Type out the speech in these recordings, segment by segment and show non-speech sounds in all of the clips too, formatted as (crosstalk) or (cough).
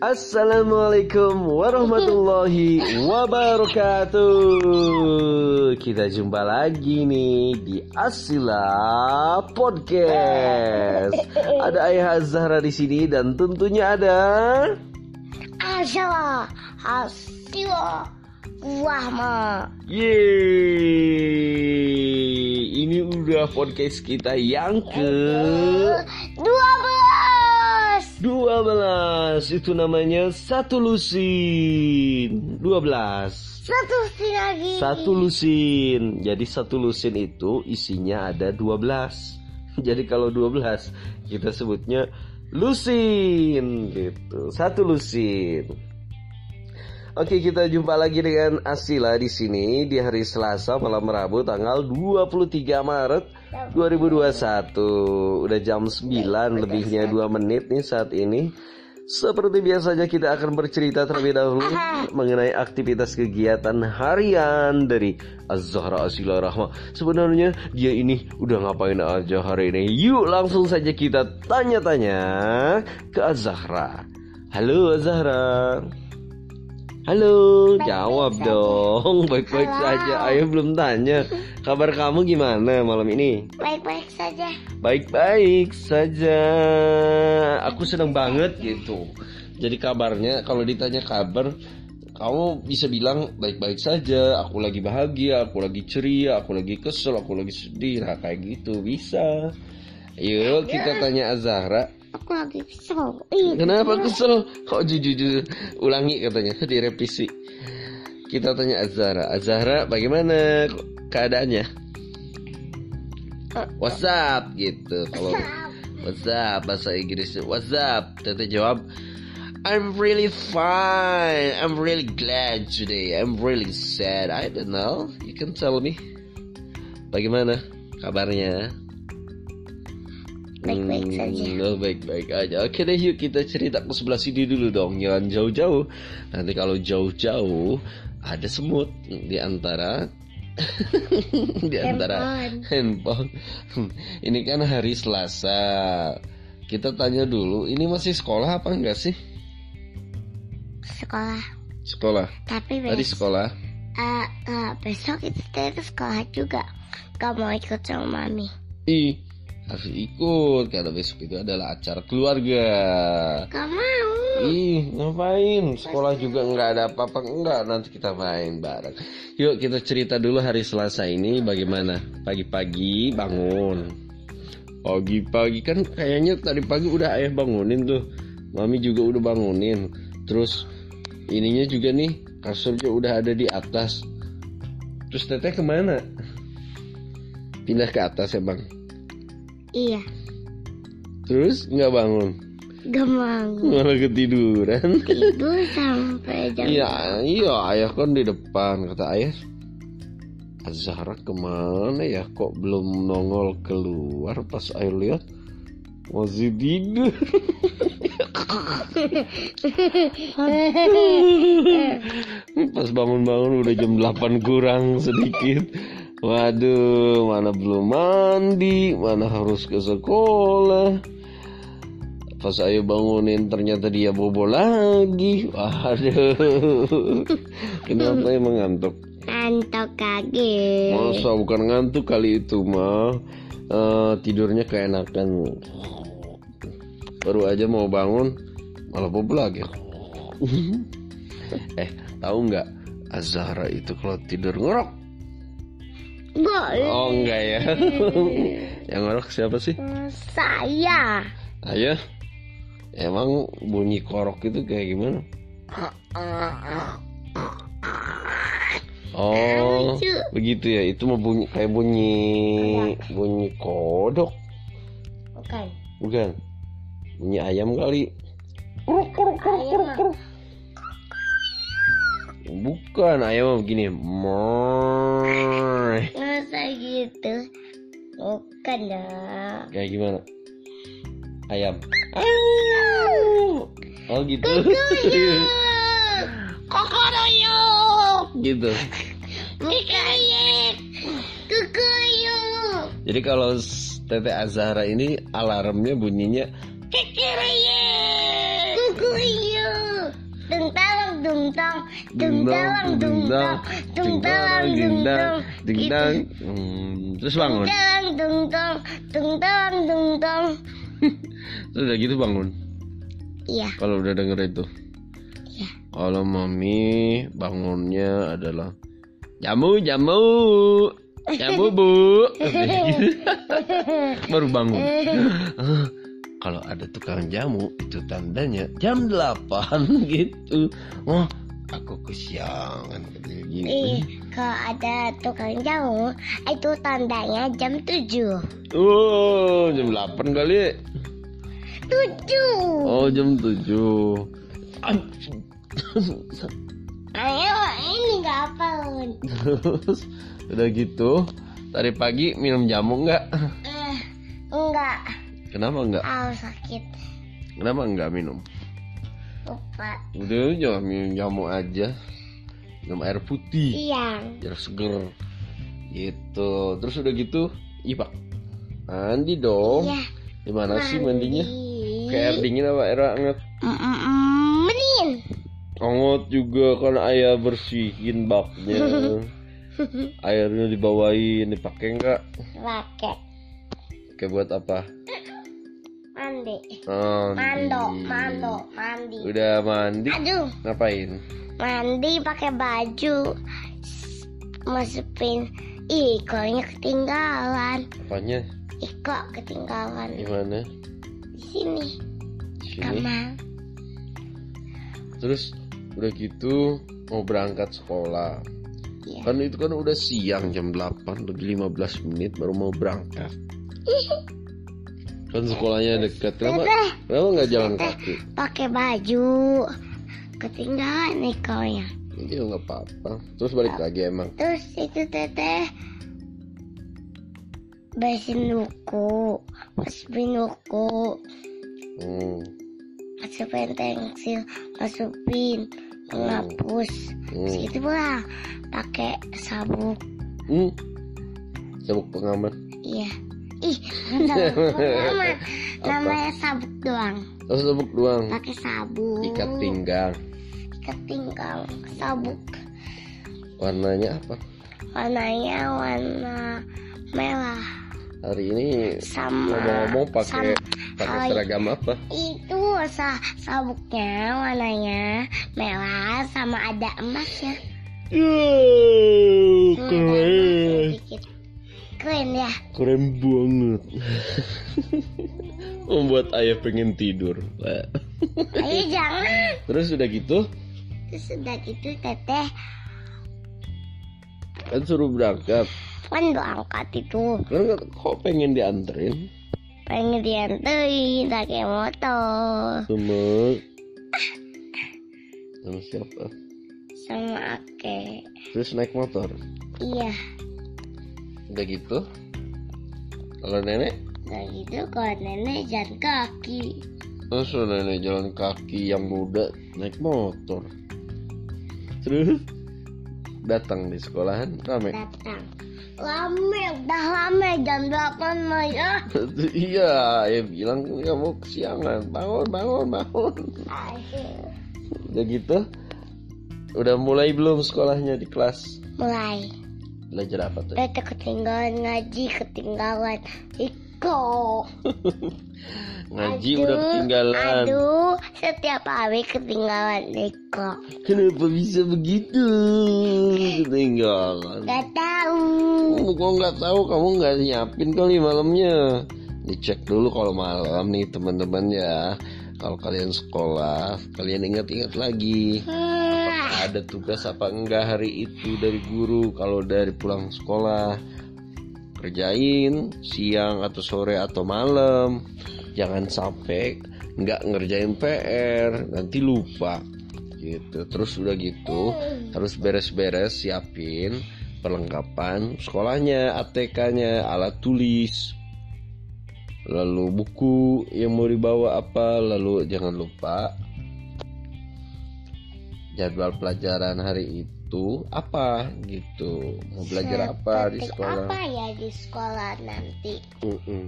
Assalamualaikum warahmatullahi wabarakatuh. Kita jumpa lagi nih di Asila Podcast. Ada Ayah Zahra di sini dan tentunya ada Asila Asila Rahma. Yeay, ini udah podcast kita yang ke. 12 Itu namanya Satu Lusin 12 Satu sih lagi. Satu lusin. Jadi satu lusin itu isinya ada 12. (laughs) Jadi kalau 12 kita sebutnya lusin gitu. Satu lusin. Oke, kita jumpa lagi dengan Asila di sini di hari Selasa malam Rabu tanggal 23 Maret 2021. Udah jam 9 lebihnya 2 menit nih saat ini. Seperti biasanya kita akan bercerita terlebih dahulu mengenai aktivitas kegiatan harian dari Az-Zahra Asila Rahma. Sebenarnya dia ini udah ngapain aja hari ini? Yuk langsung saja kita tanya-tanya ke Az-Zahra. Halo Az-Zahra. Halo, Baik-baik jawab (laughs) saja. dong. Baik-baik saja. Ayo belum tanya. Kabar kamu gimana malam ini? Baik-baik saja. Baik-baik saja. Aku senang banget gitu. Jadi kabarnya kalau ditanya kabar, kamu bisa bilang baik-baik saja. Aku lagi bahagia, aku lagi ceria, aku lagi kesel, aku lagi sedih. Nah kayak gitu bisa. Yuk kita tanya Azahra. Aku lagi kesel. Ih, Kenapa kesel? Kok jujur ulangi katanya direvisi. Kita tanya Azahra. Azahra bagaimana keadaannya? What's up gitu. Kalau What's up bahasa Inggrisnya What's up Tete jawab I'm really fine I'm really glad today I'm really sad I don't know You can tell me Bagaimana kabarnya Baik-baik Hmm, saja. baik-baik aja Oke deh yuk kita cerita ke sebelah sini dulu dong Jangan jauh-jauh Nanti kalau jauh-jauh Ada semut di antara (laughs) di antara handphone. (laughs) Ini kan hari Selasa. Kita tanya dulu, ini masih sekolah apa enggak sih? Sekolah. Sekolah. Tapi Tadi besok, sekolah. eh, eh, besok kita ke sekolah juga. Gak mau ikut sama mami. Ih, harus ikut karena besok itu adalah acara keluarga. Gak mau. Ih, ngapain? Sekolah juga nggak ada apa-apa enggak. Nanti kita main bareng. Yuk kita cerita dulu hari Selasa ini bagaimana? Pagi-pagi bangun. Pagi-pagi kan kayaknya tadi pagi udah ayah bangunin tuh. Mami juga udah bangunin. Terus ininya juga nih kasurnya udah ada di atas. Terus teteh ke mana? Pindah ke atas ya bang. Iya. Terus nggak bangun. Gak mau. Malah ketiduran. Tidur sampai jam Iya, iya ayah kan di depan kata ayah. Zahra ke mana ya? Kok belum nongol keluar pas ayah lihat masih tidur. (laughs) pas bangun-bangun udah jam 8 kurang sedikit. Waduh, mana belum mandi, mana harus ke sekolah. Pas ayo bangunin ternyata dia bobo lagi. Waduh. Kenapa (laughs) emang ngantuk? Ngantuk kaki. Masa bukan ngantuk kali itu mah. Eh, tidurnya keenakan. Baru aja mau bangun malah bobo lagi. (laughs) eh, tahu nggak? Azhara itu kalau tidur ngorok. Boleh. Oh enggak ya. (laughs) Yang ngorok siapa sih? Saya. Ayah. Emang bunyi korok itu kayak gimana? (laughs) Oh, Lucu. begitu ya. Itu mah bunyi kayak bunyi bunyi kodok, Bukan. bukan? Bunyi ayam kali. Kuruk, kuruk, kuruk, kuruk, kuruk. Bukan, ayam begini. Mrrr. Masa gitu? Bukan dong. Kayak gimana? Ayam. Oh gitu. Kokodoyuk. gitu. Mikayek. Kukuyuk. Jadi kalau Tete Azahra ini alarmnya bunyinya Kikiriyek. Kukuyuk. dung talang dung tong dung talang dung tong dung talang dung tong ding Gitu. dang Hmm, terus bangun. Dung talang dung tong terus udah gitu bangun? Iya. Kalau udah denger itu? Iya. Kalau mami bangunnya adalah jamu jamu jamu bu. (laughs) Baru bangun. (laughs) Kalau ada tukang jamu itu tandanya jam 8 (laughs) gitu. Oh aku kesiangan gitu Ih, kalau ada tukang jamu, itu tandanya jam 7. oh jam 8 kali 7. oh jam 7 Ayo, ini nggak apa terus udah gitu tadi pagi minum jamu nggak Eh, enggak. kenapa nggak Aw, sakit. kenapa nggak minum Lupa. udah jangan minum jamu aja minum air putih Iya. biar seger gitu terus udah gitu ih pak mandi dong Iya. gimana sih mandinya Mandi. kayak air dingin apa air hangat Mm-mm, Mending. hangat juga kan ayah bersihin baknya (laughs) airnya dibawain dipakai nggak Pakai. pakai buat apa Mandi. mandi. Mando, mando, mandi. udah mandi Aduh, ngapain mandi pakai baju. Masukin ikonnya ketinggalan. apanya Iko ketinggalan gimana di sini. di sini Kamar. terus udah gitu mau berangkat sekolah Iya. kan itu kan udah siang jam 8 lebih 15 menit baru mau berangkat (laughs) kan sekolahnya dekat kenapa kenapa nggak jalan kaki pakai baju. Ketinggalan ikonnya. iya nggak apa-apa terus balik lagi emang Terus itu teteh beresin buku, masukin buku, hmm. masukin pensil, masukin penghapus. Terus Hmm. itu pula pakai sabuk. Hmm. sabuk pengaman Iya. Ih. (laughs) Namanya sabuk doang. oh sabuk doang Pakai sabuk. ikat pinggang Ikat pinggang. Sabuk. warnanya apa Warnanya warna merah. hari ini Sama. ngomong-ngomong pakai pakai Hai. seragam apa Itu sa sabuknya warnanya merah sama ada emasnya. Yeay, Hmm, keren sedikit. Keren ya. keren banget. (laughs) Membuat ayah pengen tidur Ayo jangan. terus udah gitu? Terus udah gitu teteh. Kan suruh berangkat. Kan udah angkat itu. Kan kok pengen dianterin? Pengen dianterin pakai motor. Sama sama siapa? Sama ake. terus naik motor? Iya. Udah gitu? Kalau nenek? Udah gitu. Kalau nenek jalan kaki. masa nenek jalan kaki yang muda naik motor. Terus? Datang di sekolahan rame? Datang. Lame, udah lame jam 8 mah ya. iya ya bilang kamu kesiangan. Bangun bangun bangun. Udah gitu? Udah mulai belum sekolahnya di kelas? Mulai. Belajar apa tuh? Teteh ketinggalan ngaji, ketinggalan. Iko. (laughs) ngaji Aduh, udah ketinggalan. Aduh, setiap hari ketinggalan Iko. kenapa bisa begitu? Ketinggalan. Gak tahu. kamu kok nggak tahu? Kamu nggak nyiapin kali malamnya? Dicek dulu kalau malam nih teman-teman ya kalau kalian sekolah kalian ingat-ingat lagi. Hmm, ada tugas apa enggak hari itu dari guru? Kalau dari pulang sekolah kerjain siang atau sore atau malam. Jangan sampai nggak ngerjain PR nanti lupa. Gitu. Terus udah gitu harus beres-beres siapin perlengkapan sekolahnya ATK-nya alat tulis lalu buku yang mau dibawa apa lalu jangan lupa jadwal pelajaran hari itu apa gitu mau belajar apa di sekolah Apa ya di sekolah nanti? Mm-mm.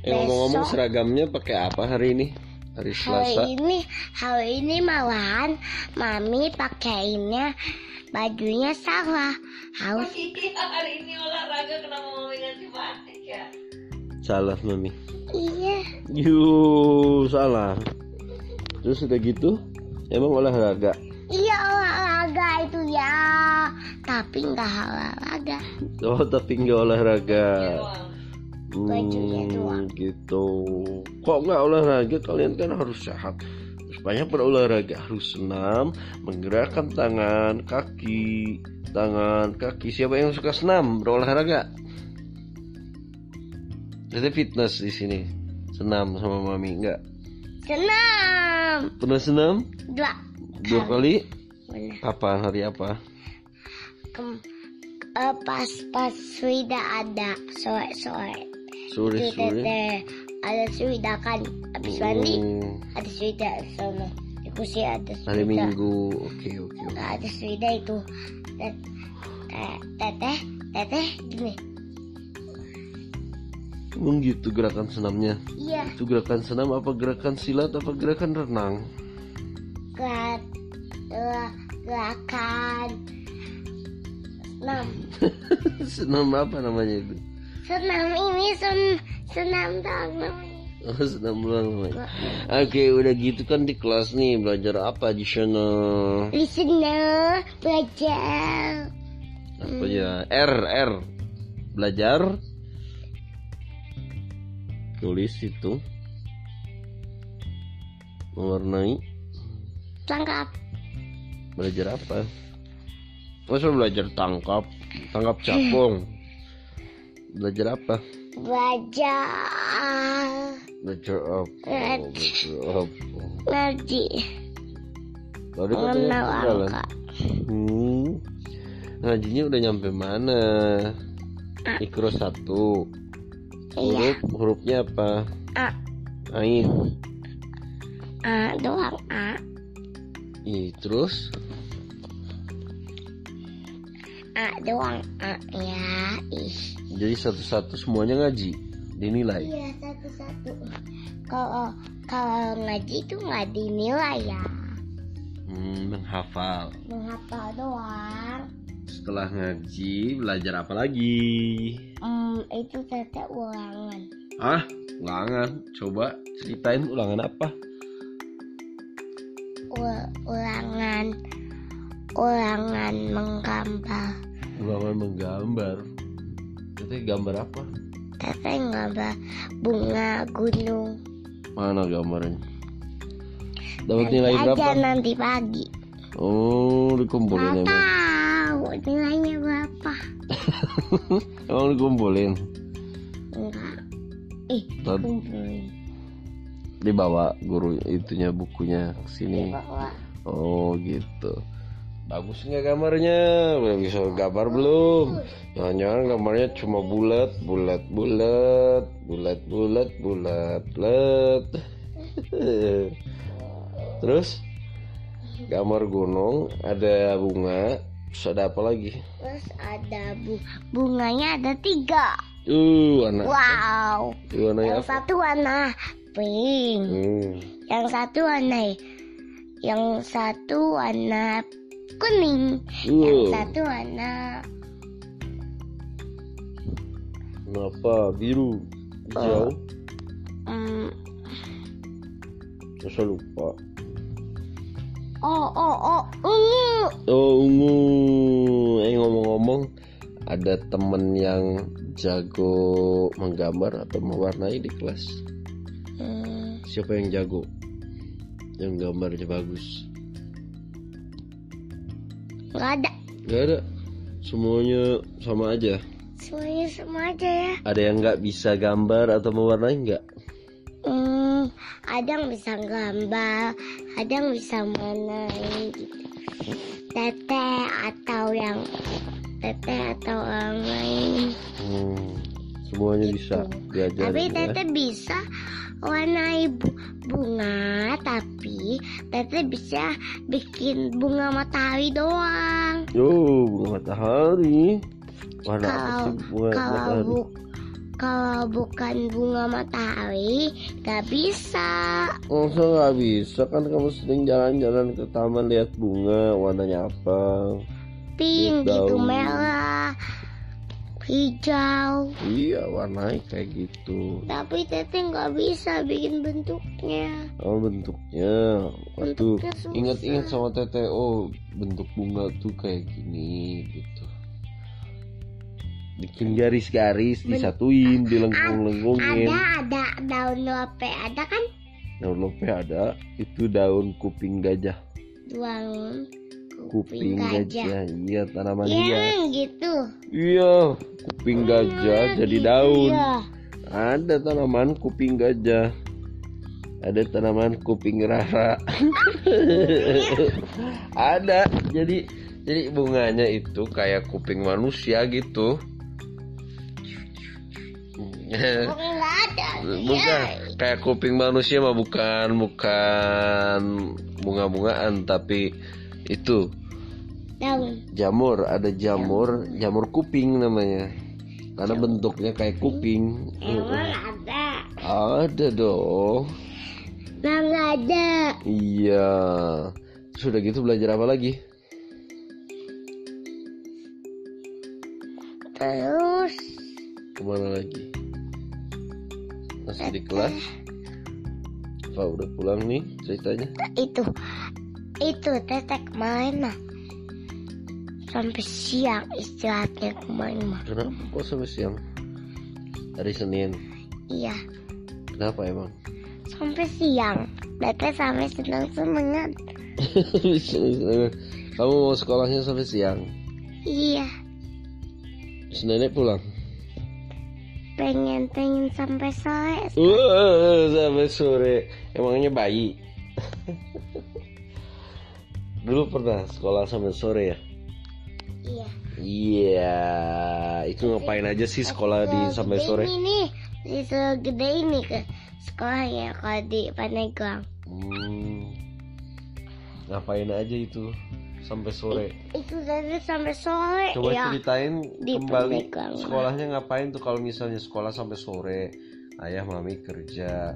eh ngomong-ngomong seragamnya pakai apa hari ini hari Hari Selasa. ini, hari ini malahan mami pakainya bajunya salah. Harus hari ini olahraga kenapa mami ganti baju ya? Salah mami. iya. Yuh, salah. Terus udah gitu, emang olahraga. Iya olahraga itu ya. Tapi nggak olahraga. Oh, tapi nggak olahraga. Hmm, gitu. Kok nggak olahraga? Kalian kan harus sehat. Terus banyak berolahraga, harus senam, menggerakkan tangan, kaki, tangan, kaki. Siapa yang suka senam, berolahraga? Jadi fitness di sini. Senam sama mami enggak? Senam. Pernah senam? Dua. Dua kali? Benar. Kapan? Hari apa? Kem- eh, pas pas sudah ada sore sore. Sore sore. teteh ada sudah kan habis mandi Hmm, ada sudah sana. Di kursi ada sudah. hari Minggu. Oke oke. oke. Nggak ada sudah itu. Tet- te- Teteh teteh gini. Emang gitu gerakan senamnya? Iya. Itu gerakan senam apa gerakan silat apa gerakan renang? Gerak, gerak- gerakan senam. (laughs) senam apa namanya itu? Senam ini sen, senam namanya. Oh, senam namanya. Oke, udah gitu kan di kelas nih belajar apa di sana? Di sana belajar Apa ya? R R. Belajar tulis itu mewarnai tangkap belajar apa? Masa belajar tangkap, tangkap capung. Belajar apa? belajar Belajar apa? Belajar apa? ngaji Tadi mengenal jalan. angka Hmm. Ngajinya udah nyampe mana? Ikro satu. Iya Huruf hurufnya apa? A Ain. A doang A Ih, terus A doang A ya ih jadi satu-satu semuanya ngaji dinilai. iya satu satu kalau kalau ngaji itu nggak dinilai ya Hmm, menghafal. menghafal doang Setelah ngaji belajar apa lagi? hmm, itu teteh ulangan Ah, ulangan. Coba ceritain ulangan apa? Ul- ulangan ulangan menggambar Ulangan menggambar. Itu gambar apa? teteh gambar bunga gunung Mana gambarnya? Dapat nilai aja berapa? nanti pagi Oh, dikumpulin Nggak emang. Nilainya berapa (laughs) Emang dikumpulin. enggak ih Tad- kumpulin Dibawa guru itunya bukunya ke sini. bawa Oh, gitu. Bagus nggak gambarnya? Udah bisa gambar belum? Jangan-jangan gambarnya cuma bulat, bulat, bulat, bulat, bulat, bulat, bulat. (laughs) Terus gambar gunung, ada bunga, terus ada apa lagi? terus ada bu bunganya ada tiga Uh, warna. wow Uh, warnanya yang apa? satu warna pink Hmm. yang satu warna yang satu warna kuning yang Uh, satu warna kenapa biru, hijau? mm, Masa lupa. Oh oh oh ungu Oh ungu. Eh ngomong-ngomong, ada temen yang jago menggambar atau mewarnai di kelas. Hmm, Siapa yang jago? Yang gambarnya bagus? nggak ada Gak ada. Semuanya sama aja. semuanya sama aja ya Ada yang nggak bisa gambar atau mewarnai nggak? Hmm, ada yang bisa gambar, ada yang bisa menari gitu. Teteh atau yang teteh atau orang lain. Hmm, semuanya bisa diajarin Tapi ya. teteh bisa warnai bu- bunga, tapi teteh bisa bikin bunga matahari doang. Yo, bunga matahari. Warna apa Kalau sih bunga kalau matahari? Kalau bukan bunga matahari nggak bisa. Masa nggak bisa kan kamu sering jalan-jalan ke taman lihat bunga warnanya apa? Pink gitu merah, hijau. Iya warnanya kayak gitu. Tapi Tete nggak bisa bikin bentuknya. Oh bentuknya. Susah. ingat-ingat sama Tete. Oh bentuk bunga tuh kayak gini gitu. Bikin garis-garis, disatuin, Ada dilengkung-lengkungin. ada daun lope ada kan? Daun lope ada, itu daun kuping gajah. Daun Kuping gajah, iya tanaman Iya hias. gitu. Iya, kuping gajah Ah, jadi gitu daun. ya. Ada tanaman kuping gajah. Ada tanaman kuping rara. (laughs) Ada. Jadi jadi bunganya itu kayak kuping manusia gitu. Ada. bukan kayak kuping manusia mah bukan bukan bunga-bungaan tapi itu. Jamur. Ada jamur jamur. kuping namanya. Karena bentuknya kayak kuping. Emang ada. ada dong. Nggak ada. iya. Sudah gitu belajar apa lagi? Terus? Ke mana lagi masih di kelas. Apa udah pulang nih ceritanya? Itu itu Tete kemarin mah. Sampai siang istirahatnya kemarin mah. kenapa kok sampai siang? Hari Senin. Iya. Kenapa emang? Sampai siang. Tete sampai senang (laughs) senengan. kamu mau sekolahnya sampai siang? Iya. Terus nenek pulang pengen pengen sampai sore. Wah, sampai sore. Emangnya bayi. (laughs) Dulu pernah sekolah sampai sore ya? Iya. Iya. Itu ngapain aja sih sekolah di sampai sore? Ini di segede ini ke sekolahnya kalau di Pandeglang. Hmm. Ngapain aja itu sampai sore? Itu dari sampai sore. Coba ya. ceritain di kembali sekolahnya ngapain tuh kalau misalnya sekolah sampai sore, ayah mami kerja,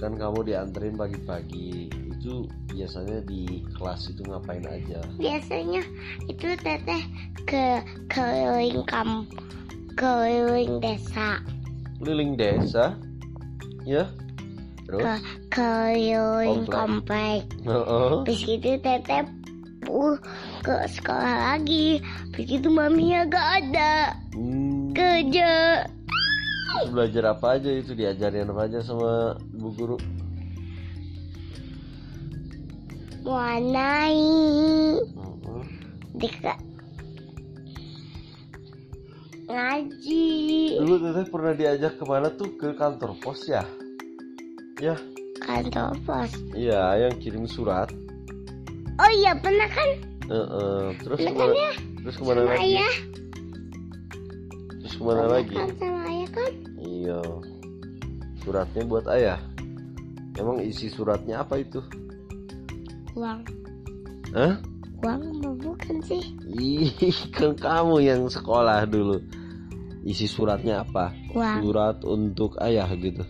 kan kamu dianterin pagi-pagi. Itu biasanya di kelas itu ngapain aja? Biasanya itu teteh ke keliling kam keliling desa keliling desa ya terus ke keliling Komplek. komplek. Heeh. Habis itu teteh pu ke sekolah lagi. Habis itu maminya gak ada. Hmm, kerja. belajar apa aja itu? Diajarin apa aja sama ibu guru? Warnai. Dika ngaji. Dulu teteh pernah diajak ke mana tuh? Ke kantor pos ya? Ya? Kantor pos. iya yang kirim surat Oh iya pernah kan? Heeh. terus Pernah kan ke mana ya? terus ke mana Sama lagi ayah. terus ke mana Pernah lagi kan sama ayah kan? iya suratnya buat ayah emang isi suratnya apa itu Uang. Hah? Uang bukan sih? Ih, (laughs) kan kamu yang sekolah dulu. Isi suratnya apa? Uang. Surat untuk ayah gitu.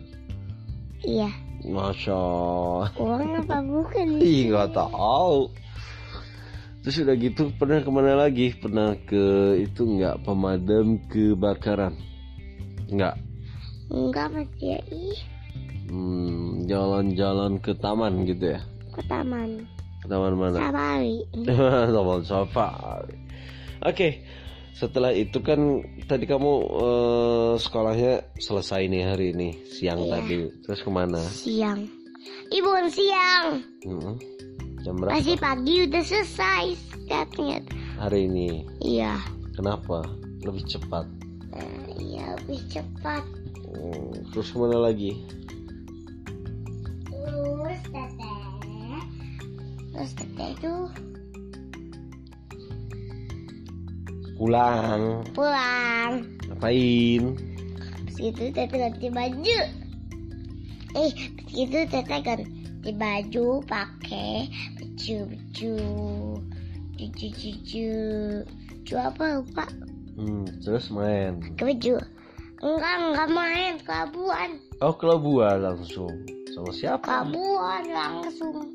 Iya. Masya Allah. Uang apa bukan? (laughs) Ih, nggak tahu. Terus udah gitu pernah ke mana lagi? Pernah ke itu nggak pemadam kebakaran? Nggak. Enggak mas ya ih Hmm, jalan-jalan ke taman gitu ya? ke taman Ke taman mana? safari. (laughs) Taman safari. Oke, setelah itu kan tadi kamu eh, sekolahnya selesai nih hari ini siang Iya. tadi. Terus ke mana? Siang. Ibu siang. Hmm, Jam berapa Masih pagi udah selesai katanya. hari ini? Iya. Kenapa? Lebih cepat. Eh, Iya lebih cepat. Hmm, terus ke mana lagi? Terus teteh. Terus teteh itu Pulang. pulang. Ngapain? Terus itu teteh ganti baju. Eh, terus itu teteh ganti baju pakai baju baju baju baju baju apa lupa Hmm, terus main. pakai baju Enggak, enggak main kelabuan. Oh kelabuan langsung sama siapa? Kelabuan langsung.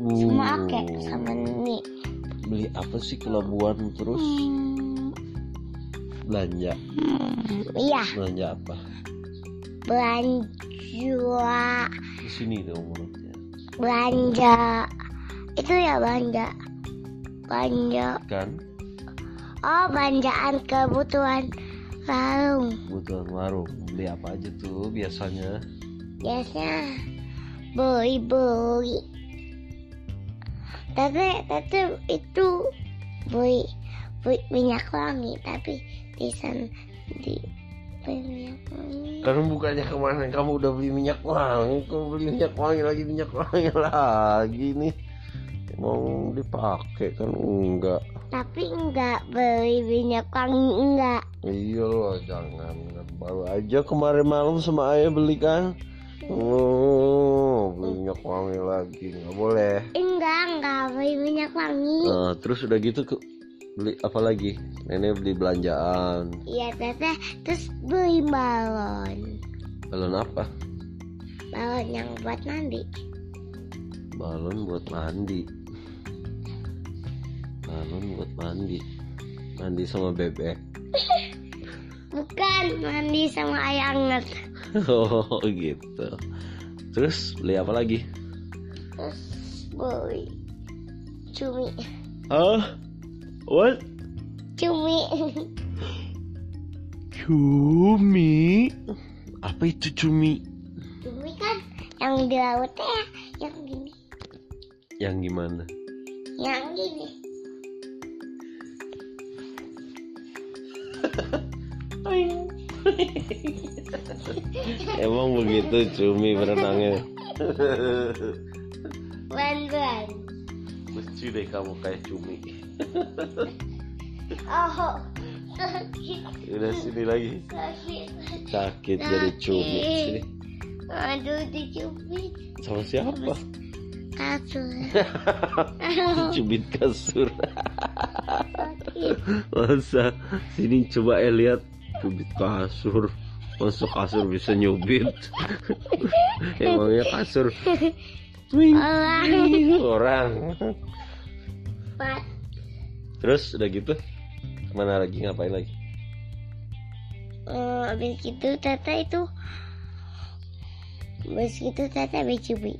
Uh, Sama Ake, sama Nini. Beli apa sih kelabuan terus Hmm, belanja? hmm, iya, Belanja apa? belanja, Di sini dong mulutnya. belanja. Itu ya belanja. Belanja. Kan Oh, belanjaan kebutuhan warung. kebutuhan warung. Beli apa aja tuh biasanya? Biasanya beli-beli. Tapi, tapi itu beli, beli minyak wangi. Tapi di sana di minyak wangi. Kan bukannya kemarin kamu udah beli minyak wangi, kamu beli minyak wangi lagi minyak wangi (laughs) lagi nih. Mau dipakai kan enggak? Tapi enggak beli minyak wangi enggak. Iya loh, jangan baru aja kemarin malam sama ayah beli kan. Oh, beli minyak wangi lagi nggak boleh. Enggak, enggak beli minyak wangi. Nah, terus udah gitu beli apa lagi? Nenek beli belanjaan. Iya, teteh. Terus beli balon. Balon apa? Balon yang buat mandi. Balon buat mandi. Balon buat mandi. Mandi sama bebek. (laughs) Bukan mandi sama air hangat. (laughs) Oh gitu. Terus beli apa lagi? Terus beli cumi. Hah? What? Cumi. Cumi? Apa itu cumi? cumi kan yang di laut ya, yang gini. Yang gimana? Yang gini. Emang begitu cumi berenangnya? Ban-ban. Lucu deh kamu kayak cumi. Oh. Sakit. Udah sini lagi. Sakit. Sakit jadi cumi. Sini. Aduh, dicubit. Sama siapa? Kasur. (laughs) Cubit kasur. Masa sini coba eh lihat cubit kasur. Masuk kasur bisa nyubit. (laughs) Emangnya kasur Orang. orang. Pat. Terus udah gitu ke mana lagi ngapain lagi? Eh, habis itu tata itu habis itu tata beli cumi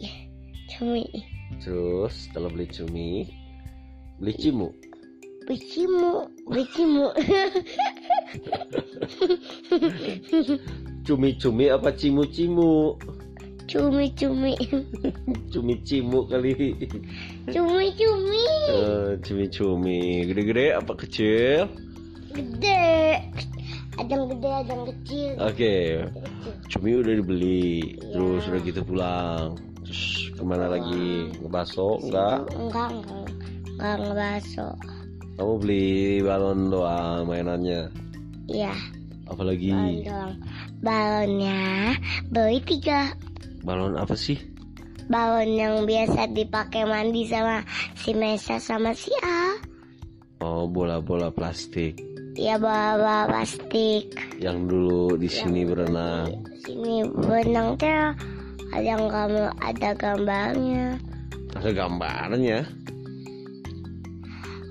cumi Terus setelah beli cumi beli cimu. beli cimu beli cimu (laughs) Cumi-cumi apa cimu-cimu? Cumi cumi (laughs) Cumi-cimu kali. cumi cumi Eh, Cumi-cumi. Gede-gede apa kecil? gede. Ada yang gede ada yang kecil. Oke, Kecil. cumi udah dibeli, terus udah gitu pulang, terus ke mana lagi? Ngebaso enggak? enggak enggak. Enggak ngebaso. Kamu beli balon doang mainannya, iya. Balon apalagi? doang. Balonnya beli tiga Balon apa sih? balon yang biasa dipakai mandi sama si Mesa sama si A Oh, bola-bola plastik ya bawa plastik yang dulu di sini berenang. sini benang teh ada yang kamu ada gambarnya Ada gambarnya.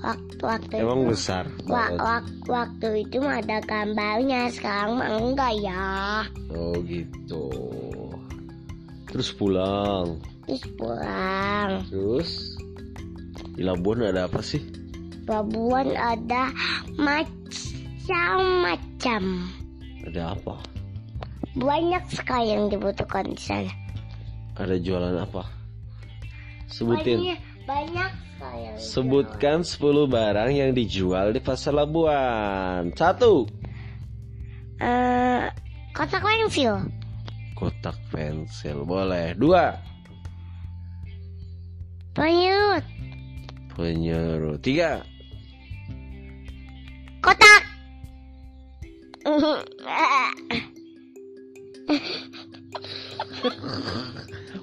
waktu waktu Emang itu besar. wa- wak- waktu itu mah ada gambarnya sekarang mah enggak ya Oh gitu. Terus pulang. terus pulang Terus di Labuan ada apa sih? pelabuhan ada macam-macam Ada apa? banyak sekali yang dibutuhkan di sana Ada jualan apa? Sebutin. banyak banyak sekali yang Sebutkan 10 barang yang dijual di pasar Labuan. Satu. dijual. Eh, kotak pensil Kotak pensil. Boleh. Dua. penyurut Penyuruh. Tiga. kotak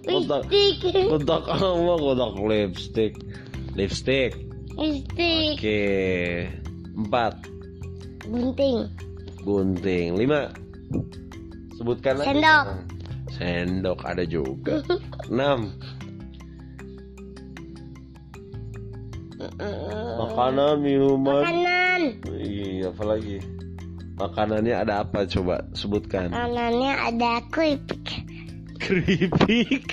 Kotak. lipstick Kotak apa? Kotak lipstick. Lipstick. lipstick Oke. Empat. gunting Gunting. Lima. Sebutkan lagi. Sendok. Sendok ada juga. (laughs) Enam. Makanan, minuman. Makanan. Iya, apa lagi? Makanannya ada apa coba sebutkan. Makanannya ada keripik. Keripik.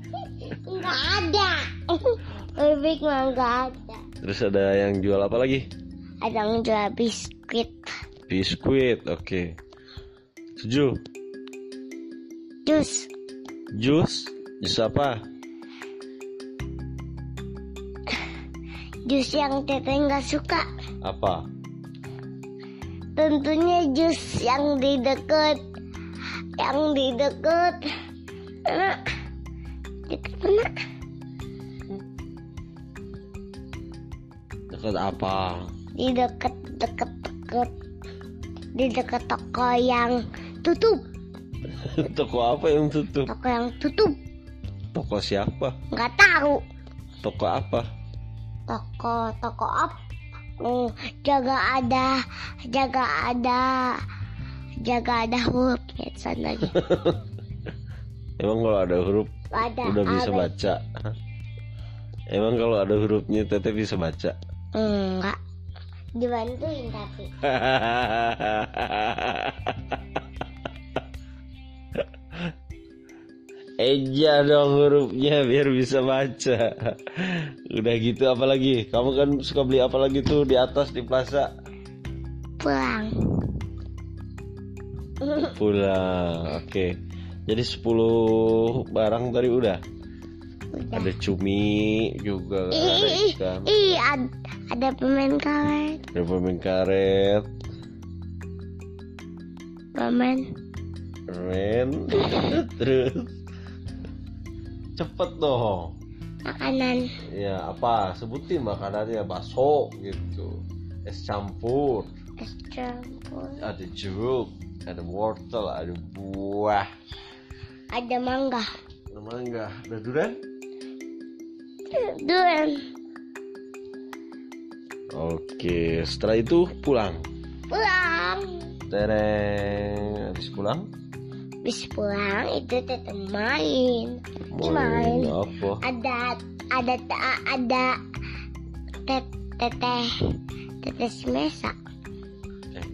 (laughs) Enggak ada. keripik mah enggak ada. Terus ada yang jual apa lagi? Ada yang jual biskuit. Biskuit, oke. Tujuh. Jus. Jus, jus apa? Jus yang teteh nggak suka. Apa? Tentunya jus yang di deket. Yang di deket. Mana? Deket mana? Dekat apa? Di deket deket deket. Di deket toko yang tutup. (laughs) Toko apa yang tutup? Toko yang tutup. Toko siapa? Nggak tahu. Toko apa? toko toko up Hmm, jaga ada jaga ada jaga ada hurufnya di sana (laughs) Emang kalau ada huruf ada udah bisa ada- baca? Emang kalau ada hurufnya teteh bisa baca? enggak dibantuin tapi (laughs) Eja dong hurufnya biar bisa baca. Udah gitu apa lagi? Kamu kan suka beli apa lagi tuh di atas di plaza? pulang Pulang. Oke. Jadi 10 barang tadi udah. udah Ada cumi juga kan, ada ih ikan. ih ad- ada pemain karet Ada permen karet, pemain ren, (laughs) terus cepet dong. makanan Ya apa? Sebutin makanannya bakso gitu. Es campur, es campur ada jeruk, ada wortel, ada buah. ada mangga Ada mangga, ada durian. durian Oke, setelah itu pulang. pulang Tereng, habis pulang bis pulang itu teteh main Main. apa? ada ada ada tet- teteh teteh semesa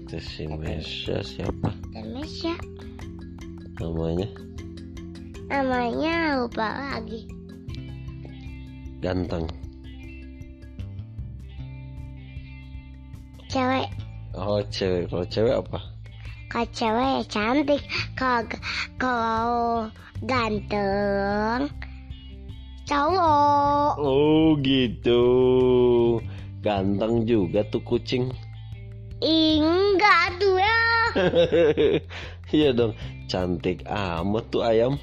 Itu si Mesya siapa Temesya namanya? namanya lupa lagi Ganteng. cewek Oh cewek, kalau cewek apa? Kalau cewek ya cantik kalau kalau ganteng cowok Oh gitu. Ganteng juga tuh kucing. Enggak tuh ya (laughs) Iya dong, cantik amat tuh ayam.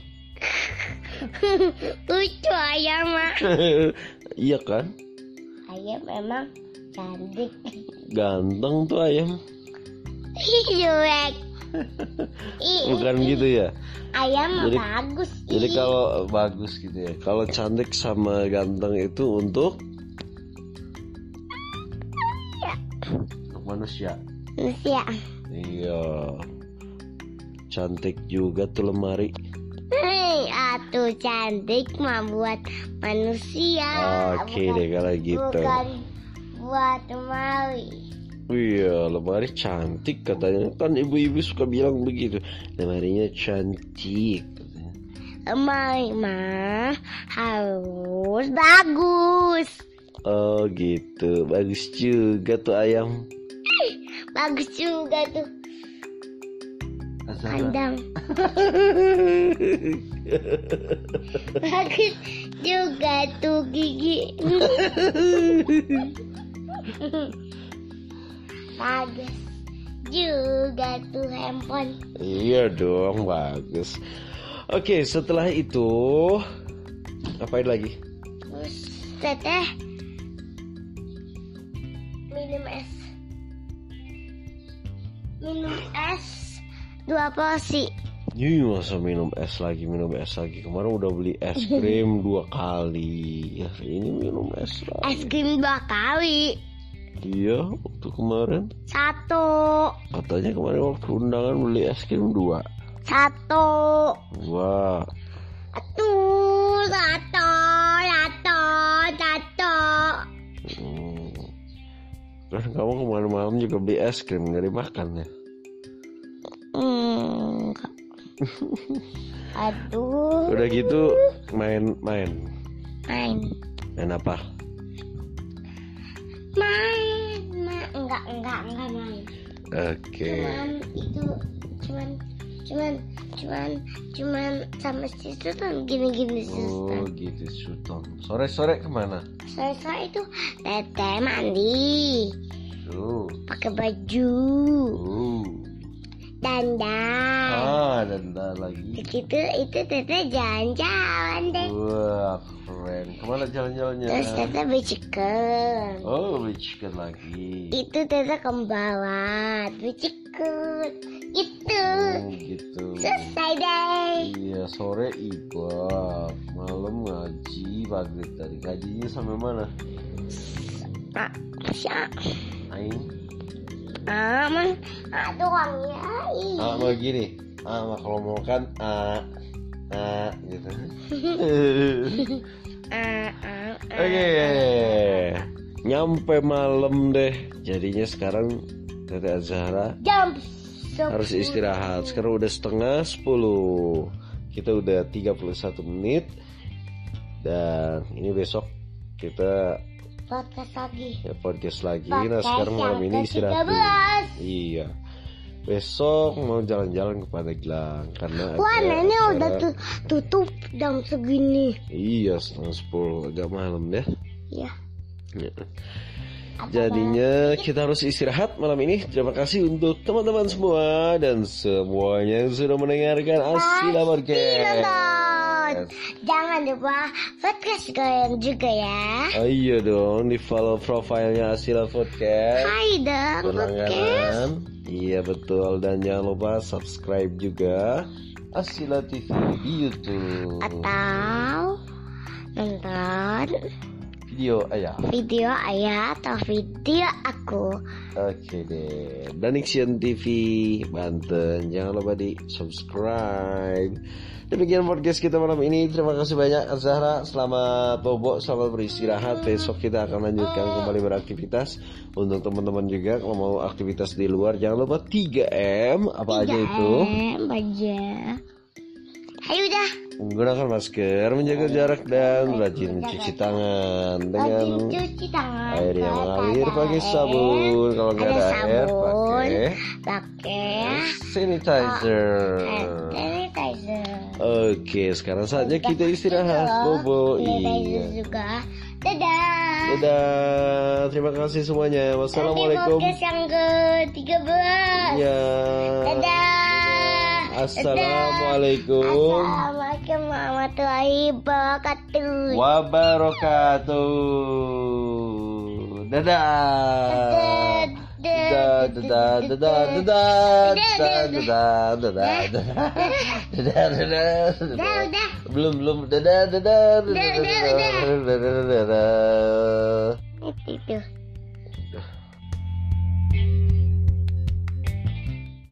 (laughs) lucu ayam mah (laughs) iya kan? ayam memang cantik Ganteng tuh ayam. Jelek Ih, Bukan gitu ya? ayam Jadi- bagus Jadi kalau bagus gitu ya. Kalau cantik sama ganteng itu untuk untuk manusia. manusia Iya. Cantik juga tuh lemari. Hei, atuh cantik mah buat manusia. Oke bukan, deh kalau gitu. Bukan buat lemari. Iya, lemari cantik katanya. Kan ibu-ibu suka bilang begitu. Lemarinya cantik. Lemari mah harus bagus. Oh gitu, bagus juga tuh ayam. Bagus juga tuh kandang. (laughs) Bagus juga tuh gigi. (laughs) Bagus juga tuh handphone. iya dong, bagus. Oke, setelah itu ngapain lagi? Terus teteh minum es. Minum es dua porsi. Ih, masa minum es lagi, minum es lagi. Kemarin udah beli es krim (laughs) dua kali. Hari ini minum es Es lagi. krim dua kali. Iya, waktu kemarin. Satu. Katanya kemarin waktu undangan beli es krim dua. Satu. Wah, Satu. Satu. Satu. Satu. hmm. kan kamu kemarin malam juga beli es krim nggak dimakan ya? Hmm. (laughs) Aduh. Udah gitu main-main. Main. Main apa? Main. Enggak, enggak, enggak main. Oke. Cuman itu cuman cuman cuman cuman sama si Sultan gini-gini Oh Sultan. gitu Sultan. Sore-sore ke mana? Sore-sore itu teteh mandi, Tuh. pakai baju, Uh. Dandan. Ah, dan dan lagi. Begitu itu teteh jalan-jalan deh. Wah, keren. Ke mana jalan-jalannya? Terus teteh beli chicken. Oh, beli chicken lagi. Itu teteh kembali beli chicken. Itu Oh, gitu. selesai deh. Iya, sore ibak, malam ngaji, maghrib tadi. Ngajinya sampai mana? Ah, siap. Aing. Aman. Aduh orangnya. ih. Ah, mau gini. Ah, mah kalau mau kan ah, ah, gitu. (laughs) Ah, ah, ah. Oke, nyampe malam deh. Jadinya sekarang Tete Azhara Jam harus istirahat. Sekarang udah setengah 10 Kita udah 31 menit dan ini besok kita podcast lagi. ya podcast lagi. Nah Podcast sekarang malam ini istirahat dulu. ke-13. Iya. Besok mau jalan-jalan ke Pandeglang karena Wah, nenek acara- udah tu- tutup jam segini. Iya setengah 10 agak malam ya. Ya. Ya. Jadinya kita harus istirahat malam ini. Terima kasih untuk teman-teman semua dan semuanya yang sudah mendengarkan Asila Podcast. Jangan lupa podcast kalian juga ya. Oh iya dong, di follow profilnya Asila Podcast. Hai dong podcast. Berlangganan. Iya betul dan jangan lupa subscribe juga Asila TV di YouTube. Atau nonton Video ayah. video ayah atau video aku. Oke deh. Dan Ixion TV Banten. Jangan lupa di subscribe. Demikian podcast kita malam ini. Terima kasih banyak Azahra. Selamat bobo, selamat beristirahat. Besok kita akan lanjutkan kembali beraktivitas. Untuk teman-teman juga kalau mau aktivitas di luar jangan lupa 3M apa aja itu. Baja. Ayo udah. Menggunakan masker, menjaga jarak dan rajin mencuci tangan dengan tangan. air yang mengalir pakai sabun. Kalau nggak ada ada air pakai pakai sanitizer. hand sanitizer. Oke, sekarang saatnya kita istirahat, Bobo. Iya. juga. Dadah. Dadah, terima kasih semuanya. Wassalamualaikum. podcast yang ke-13. Ya. Dadah. Assalamualaikum Assalamualaikum warahmatullahi wabarakatuh. wabarakatuh. Dadah. Dadah, dadah, dadah, dadah, dadah, dadah, dadah, dadah, belum belum dadah dadah dadah Dadah, dadah dadah dadah.